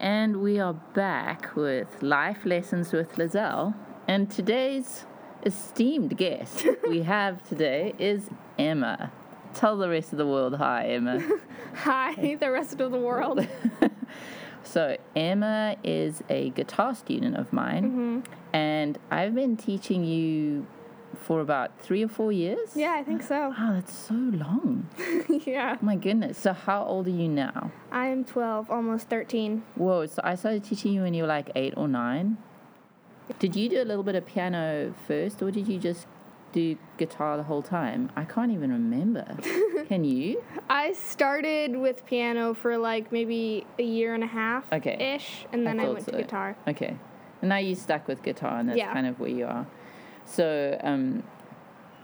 and we are back with Life Lessons with Liselle. And today's esteemed guest we have today is Emma. Tell the rest of the world hi, Emma. Hi, the rest of the world. So, Emma is a guitar student of mine, mm-hmm. and I've been teaching you for about three or four years. Yeah, I think so. Wow, that's so long. yeah. My goodness. So, how old are you now? I'm 12, almost 13. Whoa, so I started teaching you when you were like eight or nine. Did you do a little bit of piano first, or did you just do guitar the whole time? I can't even remember. Can you? I started with piano for like maybe a year and a half Okay. ish, and then I, thought went so. to guitar. Okay. And now you're stuck with guitar, and that's Yeah. kind of where you are. So, um,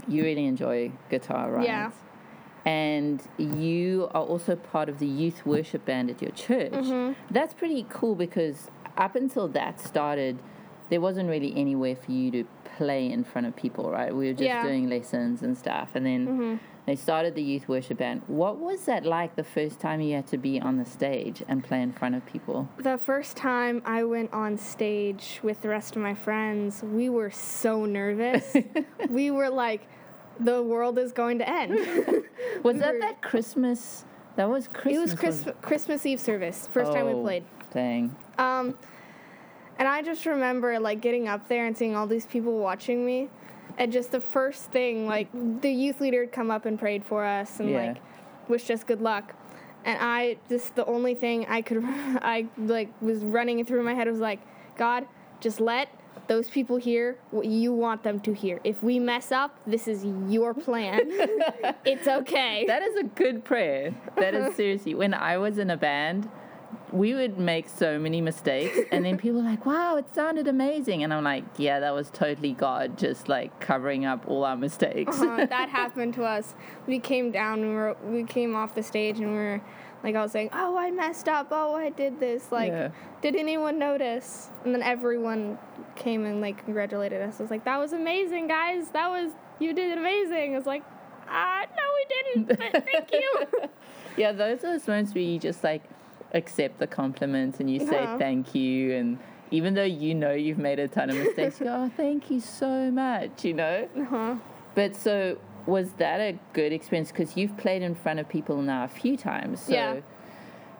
you really enjoy guitar, right? Yeah. And you are also part of the youth worship band at your church. Mm-hmm. That's pretty cool because up until that started, there wasn't really anywhere for you to play in front of people, right? We were just Yeah. doing lessons and stuff. And then Mm-hmm. they started the youth worship band. What was that like the first time you had to be on the stage and play in front of people? The first time I went on stage with the rest of my friends, we were so nervous. we were like, the world is going to end. Was that were- that Christmas? That was Christmas. it was Christmas, Christmas Eve service, first time we Oh, played. Dang. Um, and I just remember like getting up there and seeing all these people watching me, and just the first thing, like the youth leader had come up and prayed for us and Yeah. like wished us good luck, and I just the only thing I could I like was running through my head was like, God, just let those people hear what you want them to hear. If we mess up, this is your plan. it's okay. That is a good prayer. That is seriously. When I was in a band, we would make so many mistakes, and then people were like, "Wow, it sounded amazing," and I'm like, "Yeah, that was totally God, just like covering up all our mistakes." uh, that happened to us. We came down and we, were, we came off the stage and we were like, I was saying, oh, I messed up. Oh, I did this. Like, Yeah. did anyone notice? And then everyone came and like congratulated us. I was like, that was amazing, guys. That was you did amazing. I was like, ah, no, we didn't. But thank you. yeah, those are those moments where you just like accept the compliments and you say thank you, and even though you know you've made a ton of mistakes, you go, "Oh, thank you so much," you know. uh-huh. But so was that a good experience? Because you've played in front of people now a few times. So Yeah.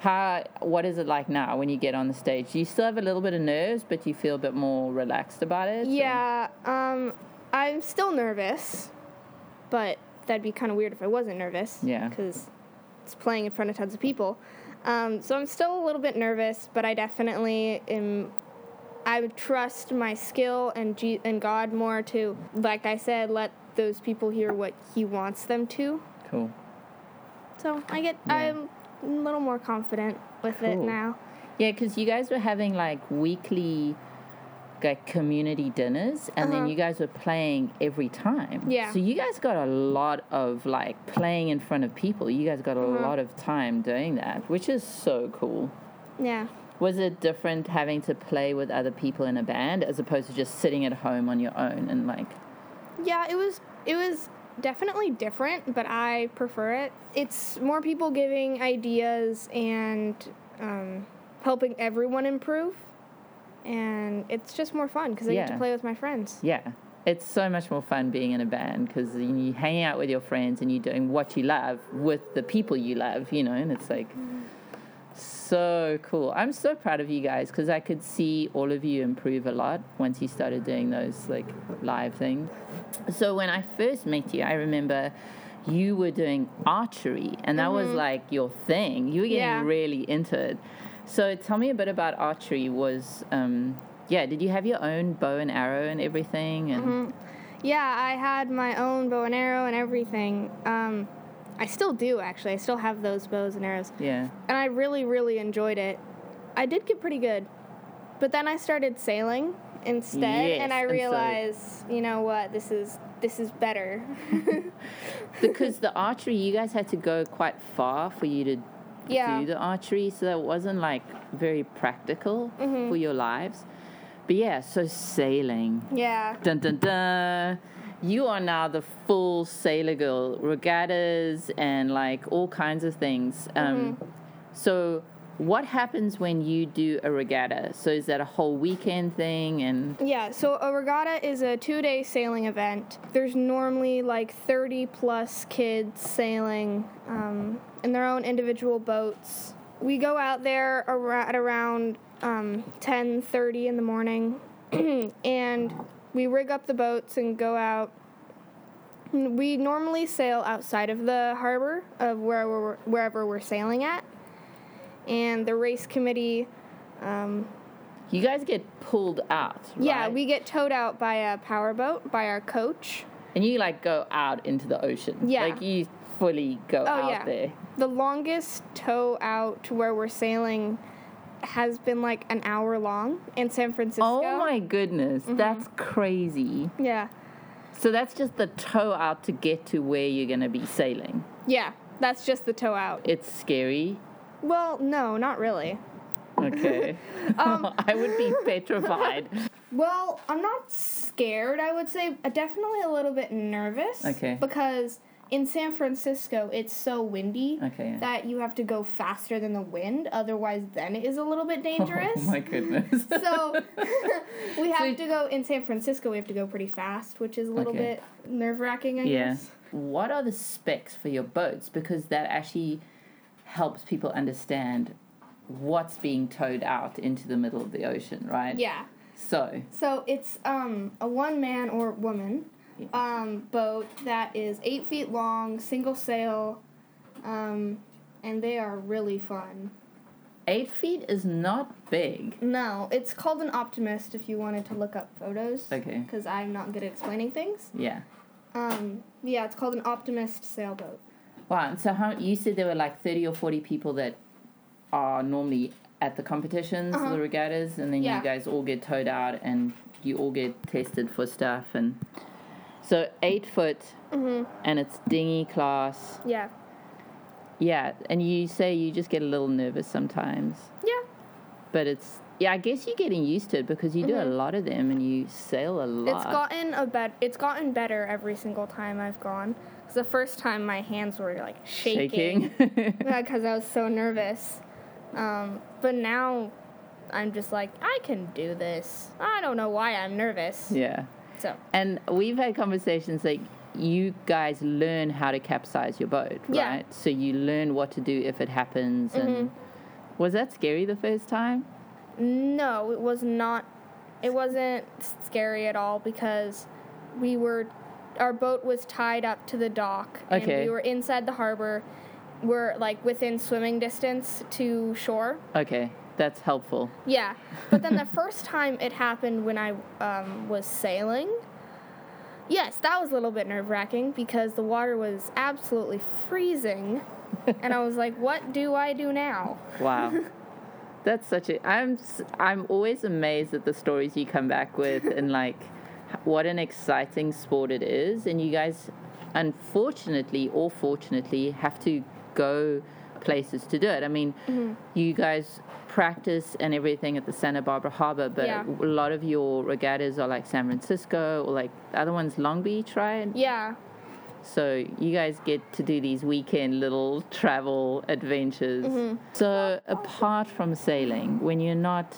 how what is it like now when you get on the stage? Do you still have a little bit of nerves, but you feel a bit more relaxed about it? Yeah. Um, I'm still nervous, but that'd be kind of weird if I wasn't nervous. Yeah. Because it's playing in front of tons of people. Um, so I'm still a little bit nervous, but I definitely am. I would trust my skill and G- and God more to, like I said, let those people hear what He wants them to. Cool. So I get Yeah. I'm a little more confident with it now. Yeah, because you guys were having like weekly like community dinners and then Uh-huh. you guys were playing every time. Yeah. So you guys got a lot of like playing in front of people. You guys got a Uh-huh. lot of time doing that, which is so cool. Yeah. Was it different having to play with other people in a band as opposed to just sitting at home on your own and like Yeah, it was it was definitely different, but I prefer it. It's more people giving ideas and um, helping everyone improve, and it's just more fun because I get to play with my friends. yeah. It's so much more fun being in a band because you're hanging out with your friends and you're doing what you love with the people you love, you know, and it's like so cool. I'm so proud of you guys because I could see all of you improve a lot once you started doing those like live things. So when I first met you, I remember you were doing archery and that was mm-hmm. like your thing. You were getting Yeah. really into it. So tell me a bit about archery. Was um, yeah, did you have your own bow and arrow and everything? And Yeah, I had my own bow and arrow and everything. Um, I still do actually. I still have those bows and arrows. yeah, and I really, really enjoyed it. I did get pretty good, but then I started sailing instead, Yes, and I and so- realized, you know what, this is this is better. because the archery, you guys had to go quite far for you to yeah, do the archery, so that wasn't like very practical Mm-hmm. for your lives. But yeah, so sailing. yeah, Dun dun dun. You are now the full sailor girl, regattas and like all kinds of things. Um, Mm-hmm. So, what happens when you do a regatta? So is that a whole weekend thing? And Yeah, so a regatta is a two day sailing event. There's normally like 30 plus kids sailing um, in their own individual boats. We go out there at around um, 10:30 in the morning, and we rig up the boats and go out. We normally sail outside of the harbor of where we're, wherever we're sailing at, and the race committee. Um, you guys get pulled out. yeah, we get towed out by a powerboat by our coach. and you like go out into the ocean. Yeah. like you fully go Oh, out yeah. there. The longest tow out to where we're sailing has been like an hour long in San Francisco. Oh my goodness, Mm-hmm. that's crazy. Yeah. So that's just the tow out to get to where you're going to be sailing. Yeah, that's just the tow out. It's scary. Well, no, not really. Okay. Um, I would be petrified. Well, I'm not scared, I would say. Uh, Definitely a little bit nervous. Okay. Because in San Francisco, it's so windy Okay, yeah. that you have to go faster than the wind. Otherwise, then it is a little bit dangerous. Oh my goodness. so we have So- to go in San Francisco. We have to go pretty fast, which is a little Okay. bit nerve wracking. I yeah. guess. What are the specs for your boats? Because that actually helps people understand what's being towed out into the middle of the ocean, right? Yeah. So, So it's um, a one man or woman Yeah. um, boat that is eight feet long, single sail, um, and they are really fun. eight feet is not big. No, it's called an optimist. If you wanted to look up photos, Okay. because I'm not good at explaining things. Yeah. Um, yeah, it's called an optimist sailboat. Wow. And so, how you said there were like 30 or 40 people that are normally at the competitions, Uh-huh. the regattas, and then Yeah. you guys all get towed out and you all get tested for stuff. And so, eight foot, Mm-hmm. and it's dinghy class. Yeah. Yeah. And you say you just get a little nervous sometimes. Yeah. But it's, yeah, I guess you're getting used to it because you do a lot of them and you sail a lot. Mm-hmm. It's gotten a bet. It's gotten better every single time I've gone. The first time my hands were like shaking because I was so nervous. Um, but now I'm just like I can do this. I don't know why I'm nervous. yeah. So And we've had conversations like you guys learn how to capsize your boat, Yeah. right? So you learn what to do if it happens. And was that scary the first time? no, it was not. It wasn't scary at all because we were. Our boat was tied up to the dock, and we were inside the harbor. We're like within swimming distance to shore. Okay, that's helpful. Yeah, but then the first time it happened when I um, was sailing, yes, that was a little bit nerve wracking because the water was absolutely freezing, and I was like, "What do I do now?" Wow. That's such a I'm I'm always amazed at the stories you come back with and like what an exciting sport it is and you guys unfortunately or fortunately have to go places to do it. I mean, Mm-hmm. you guys practice and everything at the Santa Barbara Harbor, but Yeah. a lot of your regattas are like San Francisco or like the other ones Long Beach, right? Yeah, So you guys get to do these weekend little travel adventures. So apart from sailing, when you're not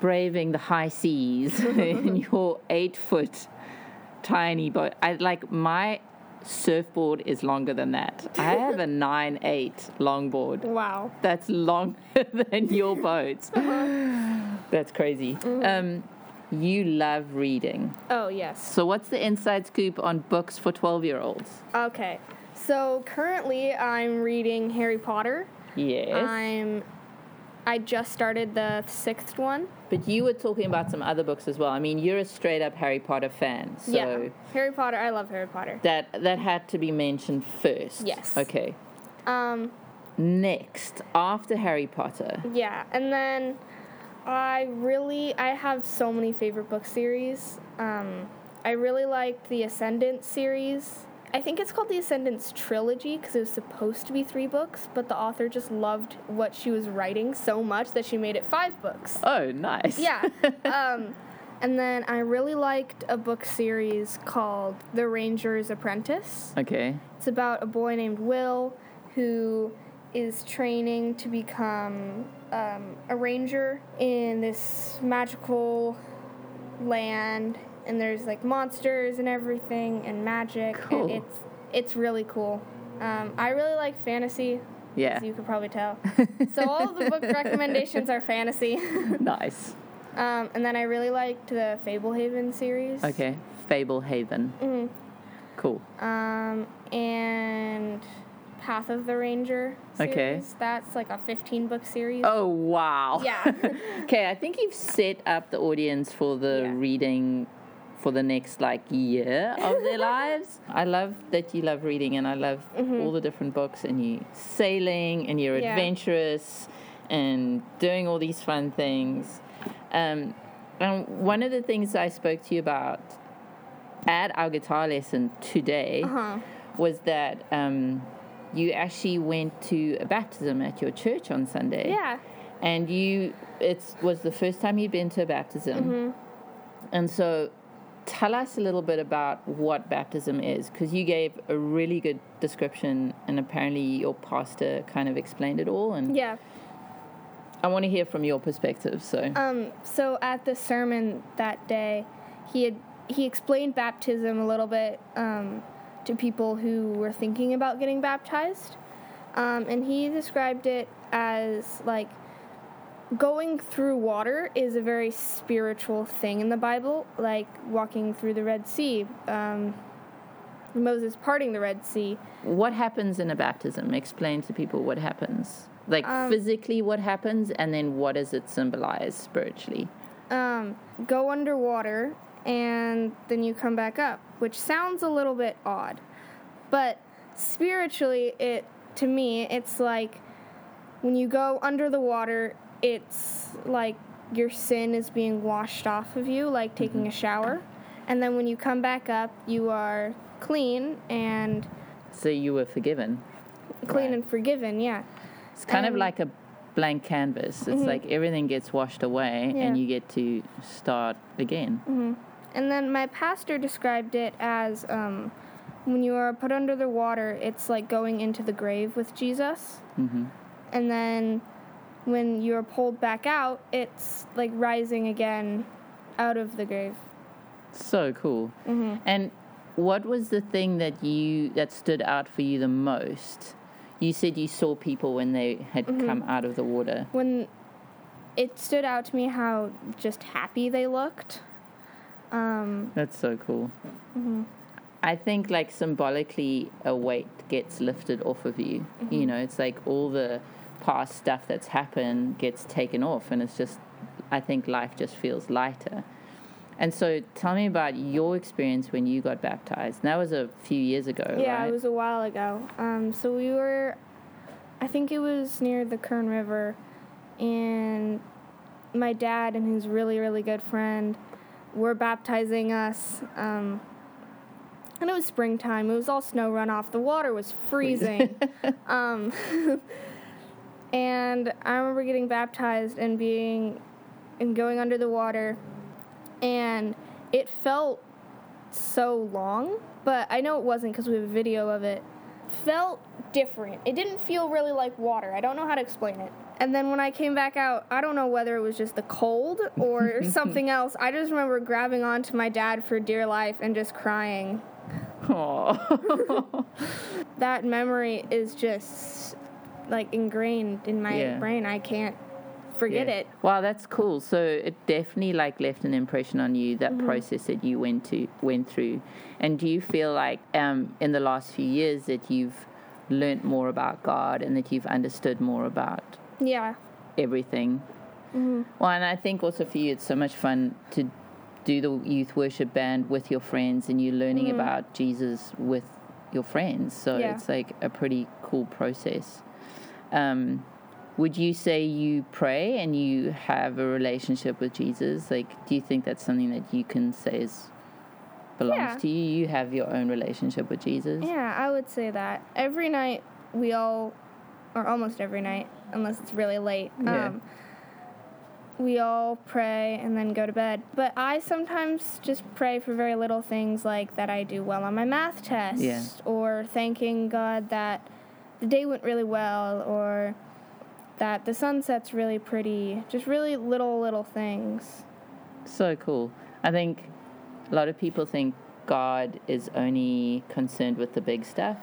braving the high seas in your eight foot tiny boat, I like my surfboard is longer than that. I have a nine eight longboard. wow. That's longer than your boats. That's crazy. Um, you love reading. Oh yes. So, what's the inside scoop on books for 12 year olds? Okay, so currently I'm reading Harry Potter. Yes. I'm. I just started the sixth one. but you were talking about some other books as well. I mean, you're a straight up Harry Potter fan. So, yeah, Harry Potter. I love Harry Potter. that, that had to be mentioned first. Yes. Okay. Um, Next, after Harry Potter. Yeah, and then I really I have so many favorite book series. Um, I really liked the Ascendance series. I think it's called the Ascendance trilogy because it was supposed to be three books, but the author just loved what she was writing so much that she made it five books. Oh, nice. Yeah. um, and then I really liked a book series called The Ranger's Apprentice. okay. It's about a boy named Will who is training to become um, a ranger in this magical land, and there's like monsters and everything and magic, Cool. and it's it's really cool. Um, I really like fantasy, Yeah. as you could probably tell. so all of the book recommendations are fantasy. nice. um, and then I really liked the Fablehaven series. Okay. Fablehaven. Mhm. Cool. Um, and Path of the Ranger. Series. Okay. That's like a 15 book series. Oh wow. Yeah. okay, I think you've set up the audience for the Yeah. reading for the next like year of their lives. I love that you love reading and I love all the different books and you sailing and you're Mm-hmm. Yeah. adventurous and doing all these fun things. Um, and one of the things I spoke to you about at our guitar lesson today Uh-huh. was that um, you actually went to a baptism at your church on Sunday Yeah. and you it was the first time you'd been to a baptism and so tell us a little bit about what baptism is because you gave a really good description and apparently your pastor kind of explained it all and Yeah. i want to hear from your perspective so Um, so at the sermon that day, he had he explained baptism a little bit um, to people who were thinking about getting baptized, um, and he described it as like going through water is a very spiritual thing in the Bible, like walking through the Red Sea. Um, Moses parting the Red Sea. what happens in a baptism explain to people what happens like Um, physically what happens and then what does it symbolize spiritually um, go underwater and then you come back up, which sounds a little bit odd. But spiritually, it to me, it's like when you go under the water, it's like your sin is being washed off of you, like taking a shower. And then when you come back up, you are clean and so you were forgiven clean Right. and forgiven, yeah. It's kind of Um, like a blank canvas. It's like everything gets washed away and you get to start again. And then my pastor described it as um, when you are put under the water, it's like going into the grave with Jesus. hmm And then when you are pulled back out, it's like rising again out of the grave. So cool. hmm And what was the thing that you that stood out for you the most? You said you saw people when they had come out of the water. When it stood out to me how just happy they looked. Um, That's so cool. I think like symbolically a weight gets lifted off of you. You know, it's like all the past stuff that's happened gets taken off and it's just I think life just feels lighter. And so tell me about your experience when you got baptized. That was a few years ago, yeah, right? it was a while ago. Um, so we were, I think it was near the Kern River, and my dad and his really, really good friend were baptizing us. Um, and it was springtime. It was all snow runoff. The water was freezing. um, and I remember getting baptized and being and going under the water, and it felt so long, but I know it wasn't because we have a video of it. Felt different. It didn't feel really like water. I don't know how to explain it. And then when I came back out, I don't know whether it was just the cold or something else. I just remember grabbing onto my dad for dear life and just crying. Aw. That memory is just like ingrained in my Yeah. brain. I can't forget Yeah. it. Wow, that's cool. So it definitely like left an impression on you that Mm-hmm. process that you went to went through. And do you feel like um, in the last few years that you've learned more about God and that you've understood more about Yeah. everything? Well, and I think also for you, it's so much fun to do the youth worship band with your friends and you're learning about Jesus with your friends. So Yeah. it's like a pretty cool process. Um, would you say you pray and you have a relationship with Jesus? Like, do you think that's something that you can say is belongs Yeah. to you? You have your own relationship with Jesus. Yeah, I would say that. Every night we all, or almost every night, unless it's really late, Yeah. um, we all pray and then go to bed. But I sometimes just pray for very little things like that I do well on my math test, Yeah. or thanking God that the day went really well or that the sunset's really pretty. Just really little, little things. So cool. I think a lot of people think God is only concerned with the big stuff,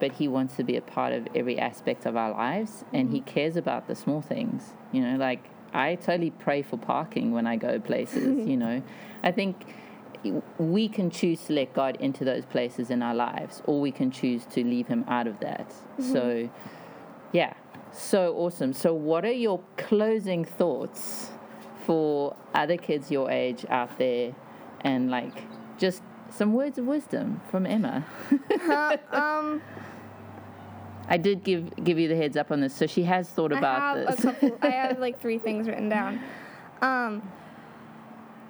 but He wants to be a part of every aspect of our lives and He mm-hmm. cares about the small things. You know, like I totally pray for parking when I go places, you know. I think we can choose to let God into those places in our lives, or we can choose to leave Him out of that. So, yeah, so awesome. So, what are your closing thoughts for other kids your age out there and like just some words of wisdom from Emma? Uh, um, I did give give you the heads up on this, so she has thought I about have this. a couple. I have like three things written down. Um,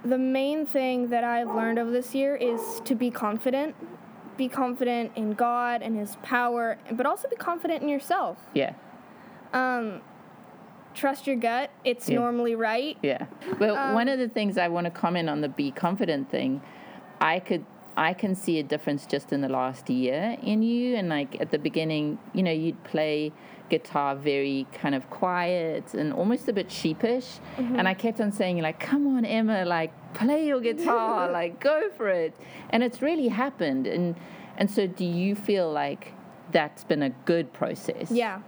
the main thing that I've learned of this year is to be confident. Be confident in God and His power, but also be confident in yourself. yeah, Um, trust your gut; it's Yeah. normally right. yeah. Well, Um, one of the things I want to comment on the be confident thing, I could. I can see a difference just in the last year in you. And like at the beginning, you know, you'd play guitar very kind of quiet and almost a bit sheepish. Mm-hmm. And I kept on saying, like, come on, Emma, like, play your guitar, like, go for it. And it's really happened. And and so do you feel like that's been a good process? Yeah,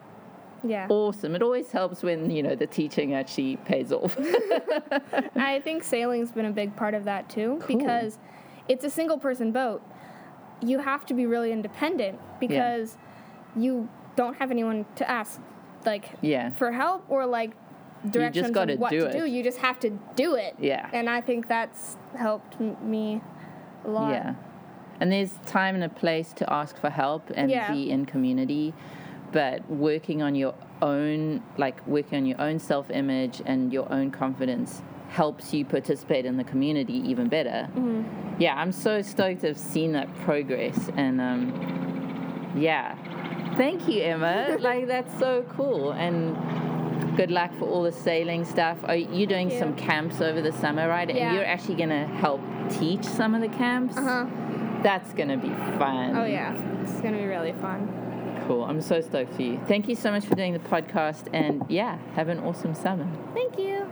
yeah. Awesome. It always helps when, you know, the teaching actually pays off. I think sailing's been a big part of that too Cool. because it's a single person boat. You have to be really independent because you don't have anyone to ask like yeah. for help or like directions gotta on what do to do. You just have to do it. Yeah. And I think that's helped m- me a lot. Yeah. And there's time and a place to ask for help and Yeah. be in community, but working on your own, like working on your own self image and your own confidence helps you participate in the community even better. Mm-hmm. Yeah, I'm so stoked to have seen that progress. And um, yeah, thank you, Emma. like, that's so cool. And good luck for all the sailing stuff. Are you doing Thank some camps over the summer, right? Yeah. And you're actually going to help teach some of the camps? Uh huh. That's gonna be fun. Oh yeah, it's gonna be really fun. Cool. I'm so stoked for you. Thank you so much for doing the podcast and yeah, have an awesome summer. Thank you.